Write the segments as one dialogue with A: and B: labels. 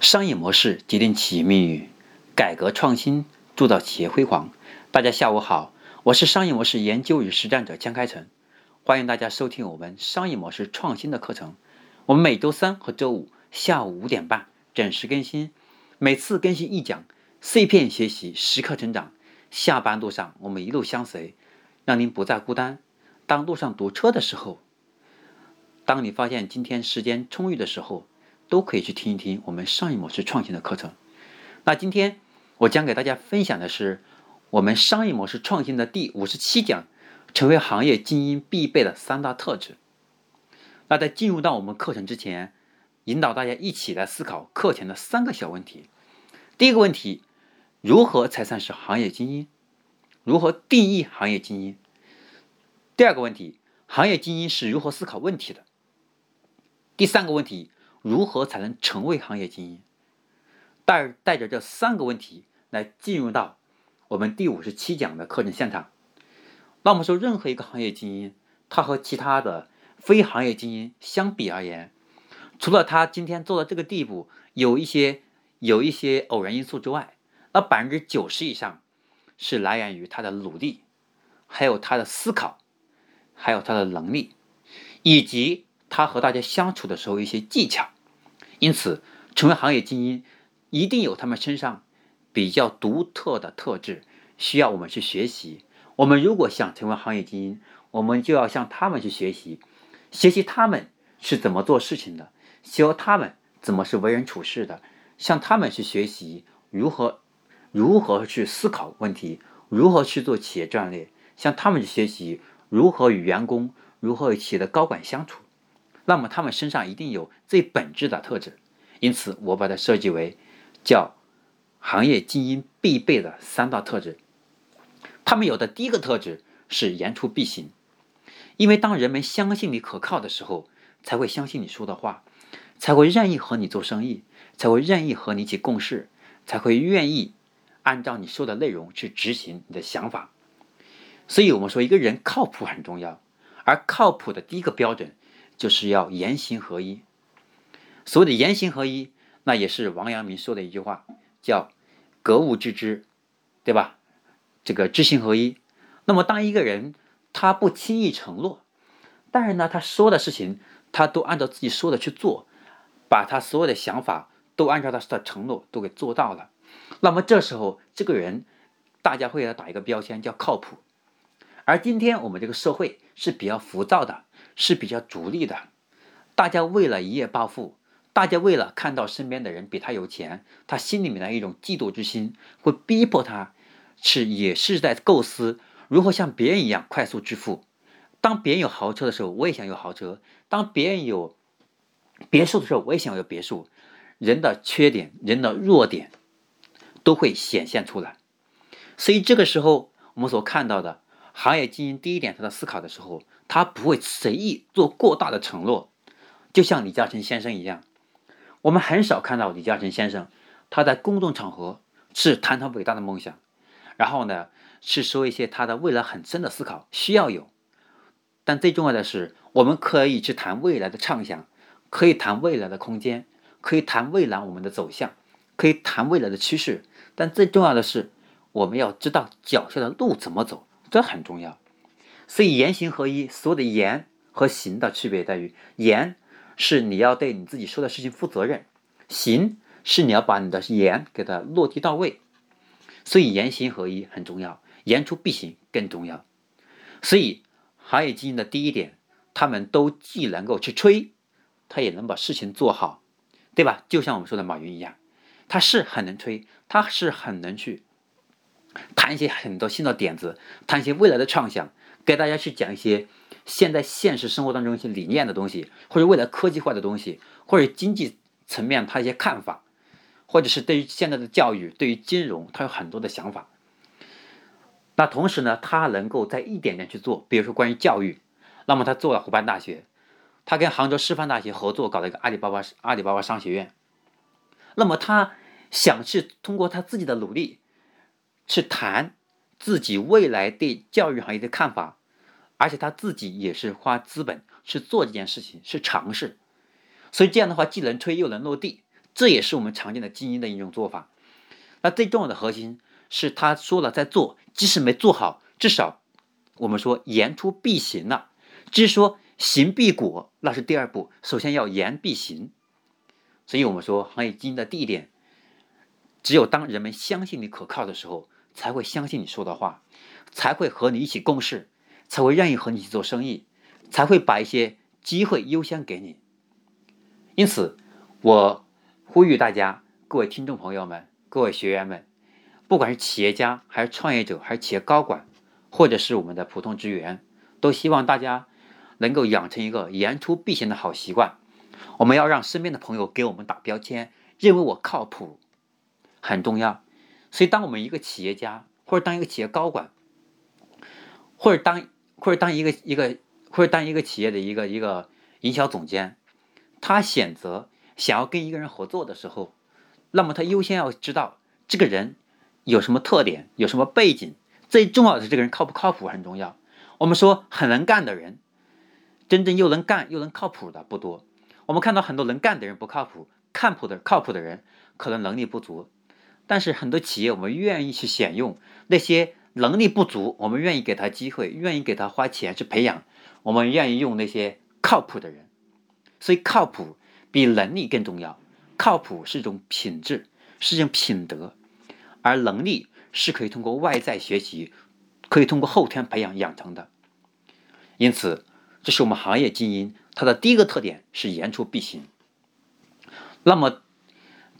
A: 商业模式决定企业命运，改革创新铸造企业辉煌。大家下午好，我是商业模式研究与实战者江开成，欢迎大家收听我们商业模式创新的课程。我们每周三和周五下午五点半准时更新，每次更新一讲，碎片学习，时刻成长。下班路上我们一路相随，让您不再孤单。当路上堵车的时候，当你发现今天时间充裕的时候。都可以去听一听我们商业模式创新的课程。那今天我将给大家分享的是我们商业模式创新的第五十七讲，成为行业精英必备的三大特质。那在进入到我们课程之前，引导大家一起来思考课前的三个小问题。第一个问题，如何才算是行业精英？如何定义行业精英？第二个问题，行业精英是如何思考问题的？第三个问题。如何才能成为行业精英？带带着这三个问题来进入到我们第五十七讲的课程现场。那我们说，任何一个行业精英，他和其他的非行业精英相比而言，除了他今天做到这个地步有一些有一些偶然因素之外，那百分之九十以上是来源于他的努力，还有他的思考，还有他的能力，以及。他和大家相处的时候一些技巧，因此成为行业精英，一定有他们身上比较独特的特质，需要我们去学习。我们如果想成为行业精英，我们就要向他们去学习，学习他们是怎么做事情的，学他们怎么是为人处事的，向他们去学习如何如何去思考问题，如何去做企业战略，向他们去学习如何与员工、如何与企业的高管相处。那么他们身上一定有最本质的特质，因此我把它设计为叫行业精英必备的三大特质。他们有的第一个特质是言出必行，因为当人们相信你可靠的时候，才会相信你说的话，才会愿意和你做生意，才会愿意和你一起共事，才会愿意按照你说的内容去执行你的想法。所以，我们说一个人靠谱很重要，而靠谱的第一个标准。就是要言行合一。所谓的言行合一，那也是王阳明说的一句话，叫“格物致知”，对吧？这个知行合一。那么，当一个人他不轻易承诺，但是呢，他说的事情他都按照自己说的去做，把他所有的想法都按照他的承诺都给做到了，那么这时候这个人，大家会给他打一个标签叫靠谱。而今天我们这个社会是比较浮躁的。是比较逐利的，大家为了一夜暴富，大家为了看到身边的人比他有钱，他心里面的一种嫉妒之心会逼迫他，是也是在构思如何像别人一样快速致富。当别人有豪车的时候，我也想有豪车；当别人有别墅的时候，我也想有别墅。人的缺点、人的弱点都会显现出来，所以这个时候我们所看到的行业经营第一点，他的思考的时候。他不会随意做过大的承诺，就像李嘉诚先生一样。我们很少看到李嘉诚先生他在公众场合是谈他伟大的梦想，然后呢是说一些他的未来很深的思考，需要有。但最重要的是，我们可以去谈未来的畅想，可以谈未来的空间，可以谈未来我们的走向，可以谈未来的趋势。但最重要的是，我们要知道脚下的路怎么走，这很重要。所以言行合一，所有的言和行的区别在于，言是你要对你自己说的事情负责任，行是你要把你的言给它落地到位。所以言行合一很重要，言出必行更重要。所以行业经营的第一点，他们都既能够去吹，他也能把事情做好，对吧？就像我们说的马云一样，他是很能吹，他是很能去谈一些很多新的点子，谈一些未来的畅想。给大家去讲一些现在现实生活当中一些理念的东西，或者未来科技化的东西，或者经济层面他一些看法，或者是对于现在的教育、对于金融，他有很多的想法。那同时呢，他能够在一点点去做，比如说关于教育，那么他做了湖畔大学，他跟杭州师范大学合作搞了一个阿里巴巴阿里巴巴商学院。那么他想去通过他自己的努力去谈。自己未来对教育行业的看法，而且他自己也是花资本去做这件事情，是尝试，所以这样的话既能吹又能落地，这也是我们常见的精英的一种做法。那最重要的核心是他说了在做，即使没做好，至少我们说言出必行了。至于说行必果，那是第二步，首先要言必行。所以我们说行业精英的第一点，只有当人们相信你可靠的时候，才会相信你说的话，才会和你一起共事，才会愿意和你一起做生意，才会把一些机会优先给你。因此，我呼吁大家，各位听众朋友们。各位学员们，不管是企业家还是创业者，还是企业高管，或者是我们的普通职员，都希望大家能够养成一个言出必行的好习惯。我们要让身边的朋友给我们打标签，认为我靠谱，很重要。所以，当我们一个企业家，或者当一个企业高管，或者当或者当一个一个或者当一个企业的一个一个营销总监，他选择想要跟一个人合作的时候。那么他优先要知道这个人有什么特点，有什么背景，最重要的是这个人靠不靠谱很重要。我们说很能干的人，真正又能干又能靠谱的不多。我们看到很多能干的人不靠谱，靠谱的靠谱的人可能能力不足。但是很多企业我们愿意去选用那些能力不足，我们愿意给他机会，愿意给他花钱去培养，我们愿意用那些靠谱的人。所以靠谱比能力更重要。靠谱是一种品质，是一种品德，而能力是可以通过外在学习，可以通过后天培养养成的。因此，这是我们行业精英他的第一个特点是言出必行。那么，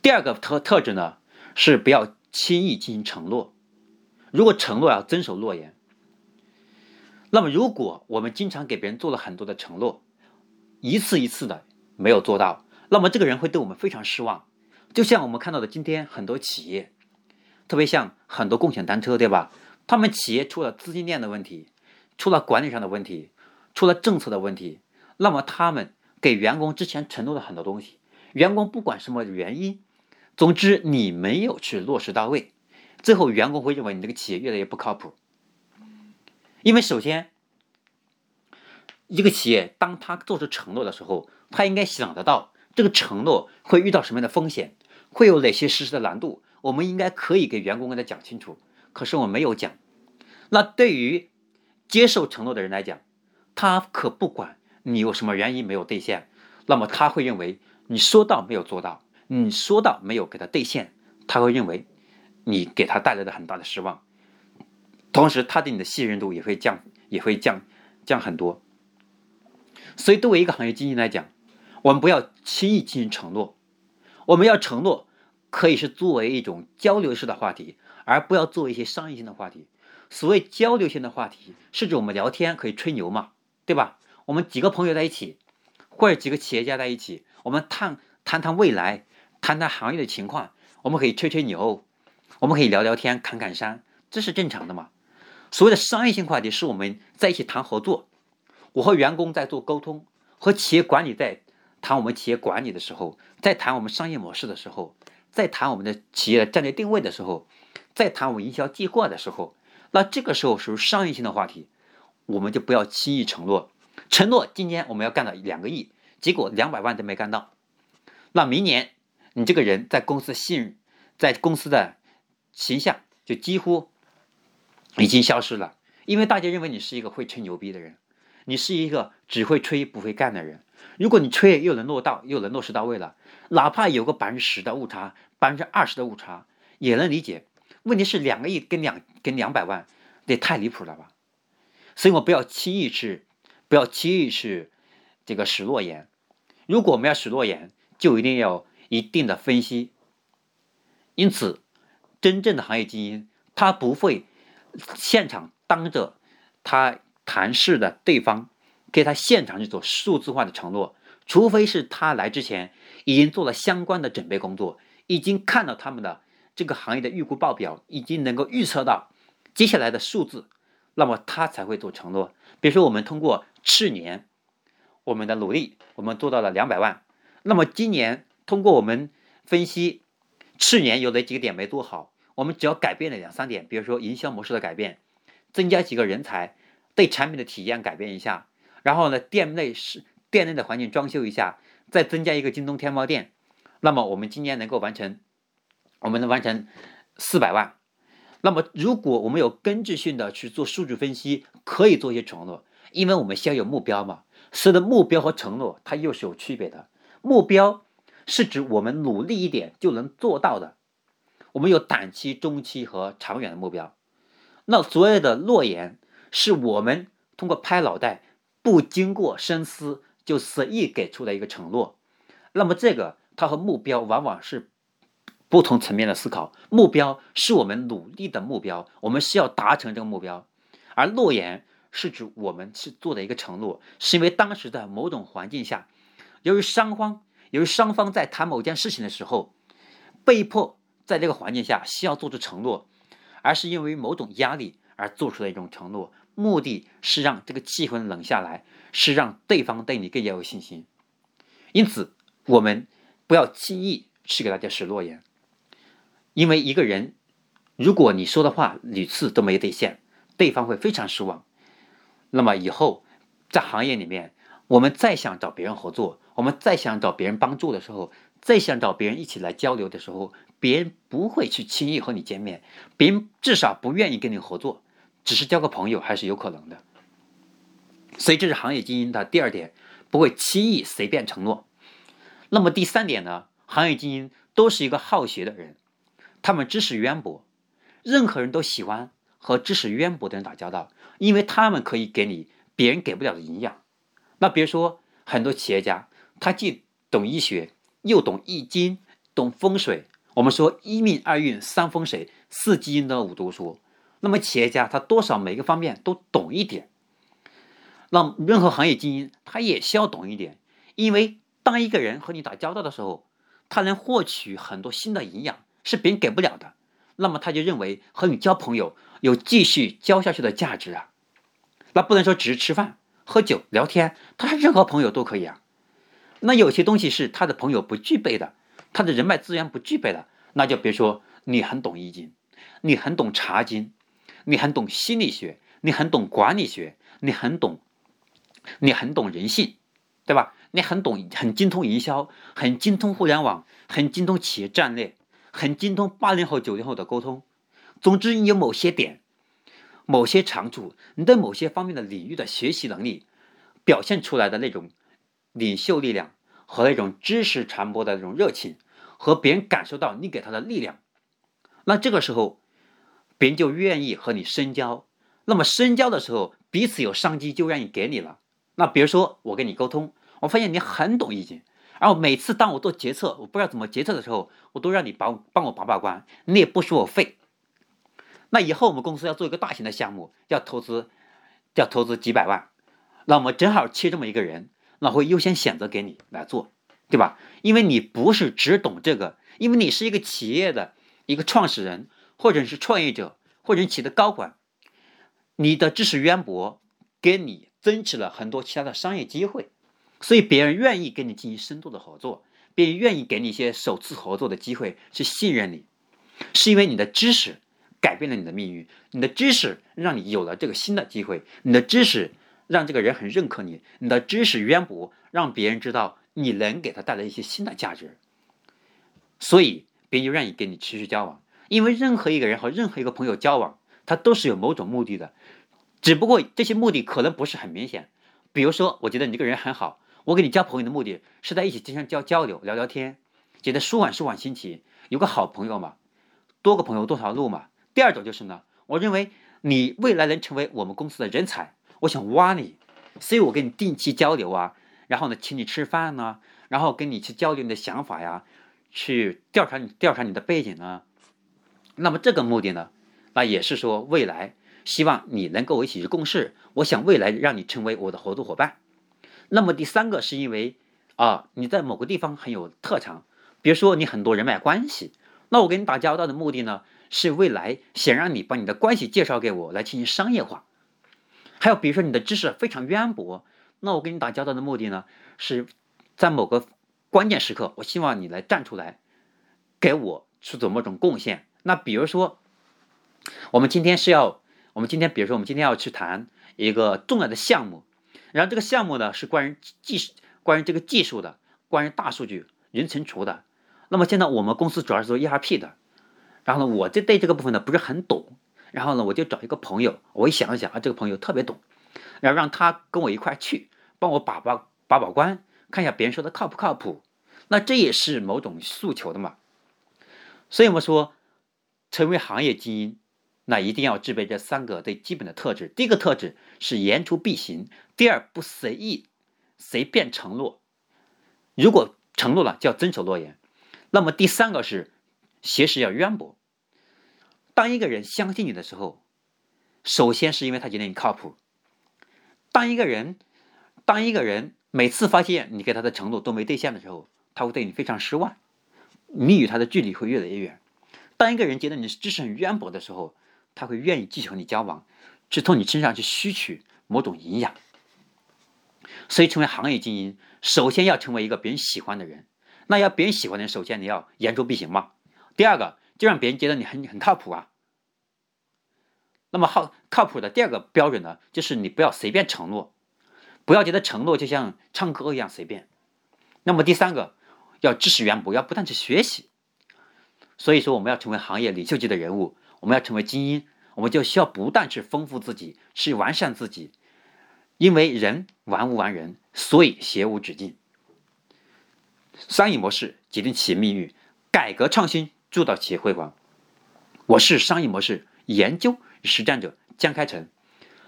A: 第二个特特质呢是不要轻易进行承诺。如果承诺要遵守诺言，那么如果我们经常给别人做了很多的承诺，一次一次的没有做到。那么这个人会对我们非常失望，就像我们看到的今天很多企业，特别像很多共享单车，对吧？他们企业出了资金链的问题，出了管理上的问题，出了政策的问题，那么他们给员工之前承诺的很多东西，员工不管什么原因，总之你没有去落实到位，最后员工会认为你这个企业越来越不靠谱，因为首先，一个企业当他做出承诺的时候，他应该想得到。这个承诺会遇到什么样的风险？会有哪些实施的难度？我们应该可以给员工跟他讲清楚。可是我没有讲。那对于接受承诺的人来讲，他可不管你有什么原因没有兑现，那么他会认为你说到没有做到，你说到没有给他兑现，他会认为你给他带来的很大的失望。同时，他对你的信任度也会降，也会降降很多。所以，作为一个行业经营来讲，我们不要轻易进行承诺，我们要承诺可以是作为一种交流式的话题，而不要作为一些商业性的话题。所谓交流性的话题，是指我们聊天可以吹牛嘛，对吧？我们几个朋友在一起，或者几个企业家在一起，我们谈谈谈未来，谈谈行业的情况，我们可以吹吹牛，我们可以聊聊天，侃侃山，这是正常的嘛。所谓的商业性话题，是我们在一起谈合作，我和员工在做沟通，和企业管理在。谈我们企业管理的时候，在谈我们商业模式的时候，在谈我们的企业战略定位的时候，在谈我们营销计划的时候，那这个时候属于商业性的话题，我们就不要轻易承诺。承诺今年我们要干到两个亿，结果两百万都没干到，那明年你这个人在公司信任，在公司的形象就几乎已经消失了，因为大家认为你是一个会吹牛逼的人，你是一个只会吹不会干的人。如果你吹又能落到又能落实到位了，哪怕有个百分之十的误差，百分之二十的误差也能理解。问题是两个亿跟两跟两百万，这太离谱了吧？所以我不要轻易去，不要轻易去这个许诺言。如果我们要许诺言，就一定要一定的分析。因此，真正的行业精英，他不会现场当着他谈事的对方。给他现场去做数字化的承诺，除非是他来之前已经做了相关的准备工作，已经看到他们的这个行业的预估报表，已经能够预测到接下来的数字，那么他才会做承诺。比如说，我们通过去年我们的努力，我们做到了两百万，那么今年通过我们分析去年有哪几个点没做好，我们只要改变了两三点，比如说营销模式的改变，增加几个人才，对产品的体验改变一下。然后呢，店内是店内的环境装修一下，再增加一个京东天猫店，那么我们今年能够完成，我们能完成四百万。那么如果我们有根据性的去做数据分析，可以做一些承诺，因为我们先有目标嘛。所有的目标和承诺它又是有区别的。目标是指我们努力一点就能做到的，我们有短期、中期和长远的目标。那所有的诺言是我们通过拍脑袋，不经过深思就随意给出的一个承诺。那么这个它和目标往往是不同层面的思考。目标是我们努力的目标，我们是要达成这个目标，而诺言是指我们是做的一个承诺，是因为当时的某种环境下，由于双方由于双方在谈某件事情的时候，被迫在这个环境下需要做出承诺，而是因为某种压力而做出的一种承诺，目的是让这个气氛冷下来，是让对方对你更加有信心。因此。我们不要轻易去给大家使诺言，因为一个人，如果你说的话屡次都没兑现，对方会非常失望。那么以后在行业里面，我们再想找别人合作，我们再想找别人帮助的时候，再想找别人一起来交流的时候，别人不会去轻易和你见面，别人至少不愿意跟你合作，只是交个朋友还是有可能的。所以这是行业精英的第二点，不会轻易随便承诺。那么第三点呢？行业精英都是一个好学的人，他们知识渊博，任何人都喜欢和知识渊博的人打交道，因为他们可以给你别人给不了的营养。那比如说很多企业家，他既懂医学，又懂易经，懂风水。我们说一命二运三风水四基因的五读书。那么企业家他多少每个方面都懂一点。那任何行业精英他也需要懂一点，因为。当一个人和你打交道的时候，他能获取很多新的营养，是别人给不了的。那么他就认为和你交朋友有继续交下去的价值啊。那不能说只是吃饭、喝酒、聊天，他任何朋友都可以啊。那有些东西是他的朋友不具备的，他的人脉资源不具备的，那就别说你很懂易经，你很懂茶经，你很懂心理学，你很懂管理学，你很懂，你很懂人性，对吧？你很懂，很精通营销，很精通互联网，很精通企业战略，很精通八零后、九零后的沟通。总之，你有某些点、某些长处，你在某些方面的领域的学习能力表现出来的那种领袖力量和那种知识传播的那种热情，和别人感受到你给他的力量，那这个时候，别人就愿意和你深交。那么深交的时候，彼此有商机，就愿意给你了。那比如说，我跟你沟通。我发现你很懂易经，然后每次当我做决策，我不知道怎么决策的时候，我都让你帮帮我把把关，你也不说我废。那以后我们公司要做一个大型的项目，要投资，要投资几百万，那我们正好缺这么一个人，那会优先选择给你来做，对吧？因为你不是只懂这个，因为你是一个企业的一个创始人，或者是创业者，或者企业的高管，你的知识渊博给你增值了很多其他的商业机会。所以别人愿意跟你进行深度的合作，别人愿意给你一些首次合作的机会，去信任你，是因为你的知识改变了你的命运，你的知识让你有了这个新的机会，你的知识让这个人很认可你，你的知识渊博让别人知道你能给他带来一些新的价值，所以别人就愿意跟你持续交往。因为任何一个人和任何一个朋友交往，他都是有某种目的的，只不过这些目的可能不是很明显。比如说，我觉得你这个人很好。我跟你交朋友的目的是在一起经常交交流、聊聊天，觉得舒缓舒缓心情，有个好朋友嘛，多个朋友多条路嘛。第二种就是呢，我认为你未来能成为我们公司的人才，我想挖你，所以我跟你定期交流啊，然后呢，请你吃饭呢，然后跟你去交流你的想法呀，去调查你调查你的背景呢。那么这个目的呢，那也是说未来希望你能够一起去共事，我想未来让你成为我的合作伙伴。那么第三个是因为啊，你在某个地方很有特长，比如说你很多人脉关系，那我跟你打交道的目的呢，是未来想让你把你的关系介绍给我来进行商业化。还有比如说你的知识非常渊博，那我跟你打交道的目的呢，是在某个关键时刻，我希望你来站出来，给我去做某种贡献。那比如说，我们今天是要，我们今天比如说我们今天要去谈一个重要的项目。然后这个项目呢是关于技术、关于这个技术的、关于大数据、云存储的。那么现在我们公司主要是做 ERP 的，然后呢，我这对这个部分呢不是很懂，然后呢，我就找一个朋友，我一想一想啊，这个朋友特别懂，然后让他跟我一块去，帮我把把把把关，看一下别人说的靠不靠谱。那这也是某种诉求的嘛。所以我们说，成为行业精英，那一定要具备这三个最基本的特质。第一个特质是言出必行，第二不随意随便承诺，如果承诺了就要遵守诺言。那么第三个是学识要渊博。当一个人相信你的时候，首先是因为他觉得你靠谱。当一个人，当一个人每次发现你给他的承诺都没兑现的时候，他会对你非常失望，你与他的距离会越来越远。当一个人觉得你知识很渊博的时候，他会愿意继续和你交往，去从你身上去吸取某种营养。所以，成为行业精英，首先要成为一个别人喜欢的人。那要别人喜欢的人，首先你要言出必行嘛。第二个，就让别人觉得你很很靠谱啊。那么，靠靠谱的第二个标准呢，就是你不要随便承诺，不要觉得承诺就像唱歌一样随便。那么第三个，要知识渊博，要不断去学习。所以说，我们要成为行业领袖级的人物，我们要成为精英，我们就需要不断去丰富自己，去完善自己。因为人玩物玩人，所以学无止境。商业模式决定企业命运，改革创新铸造企业辉煌。我是商业模式研究实战者江开成，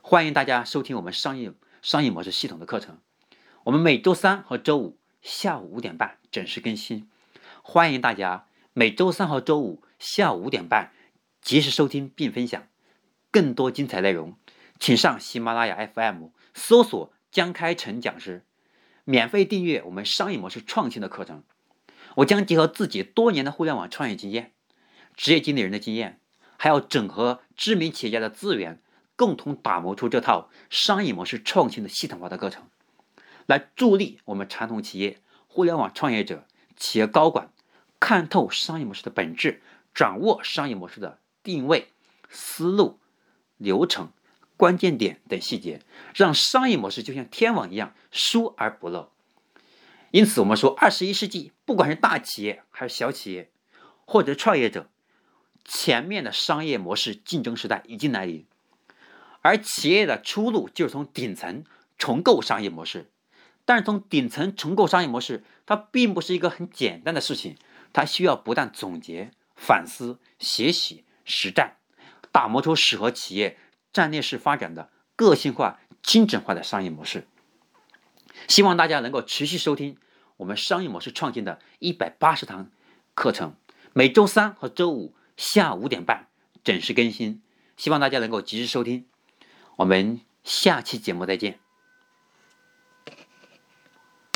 A: 欢迎大家收听我们商业商业模式系统的课程。我们每周三和周五下午五点半准时更新，欢迎大家每周三和周五下午五点半及时收听并分享。更多精彩内容，请上喜马拉雅 FM 搜索江开成讲师。免费订阅我们商业模式创新的课程，我将结合自己多年的互联网创业经验、职业经理人的经验，还要整合知名企业家的资源，共同打磨出这套商业模式创新的系统化的课程，来助力我们传统企业、互联网创业者、企业高管看透商业模式的本质，掌握商业模式的定位、思路、流程。关键点等细节，让商业模式就像天网一样疏而不漏。因此，我们说，二十一世纪，不管是大企业还是小企业，或者创业者，前面的商业模式竞争时代已经来临，而企业的出路就是从顶层重构商业模式。但是，从顶层重构商业模式，它并不是一个很简单的事情，它需要不断总结、反思、学习、实战，打磨出适合企业。战略式发展的个性化、精准化的商业模式，希望大家能够持续收听我们商业模式创新的一百八十堂课程，每周三和周五下午五点半准时更新，希望大家能够及时收听。我们下期节目再见。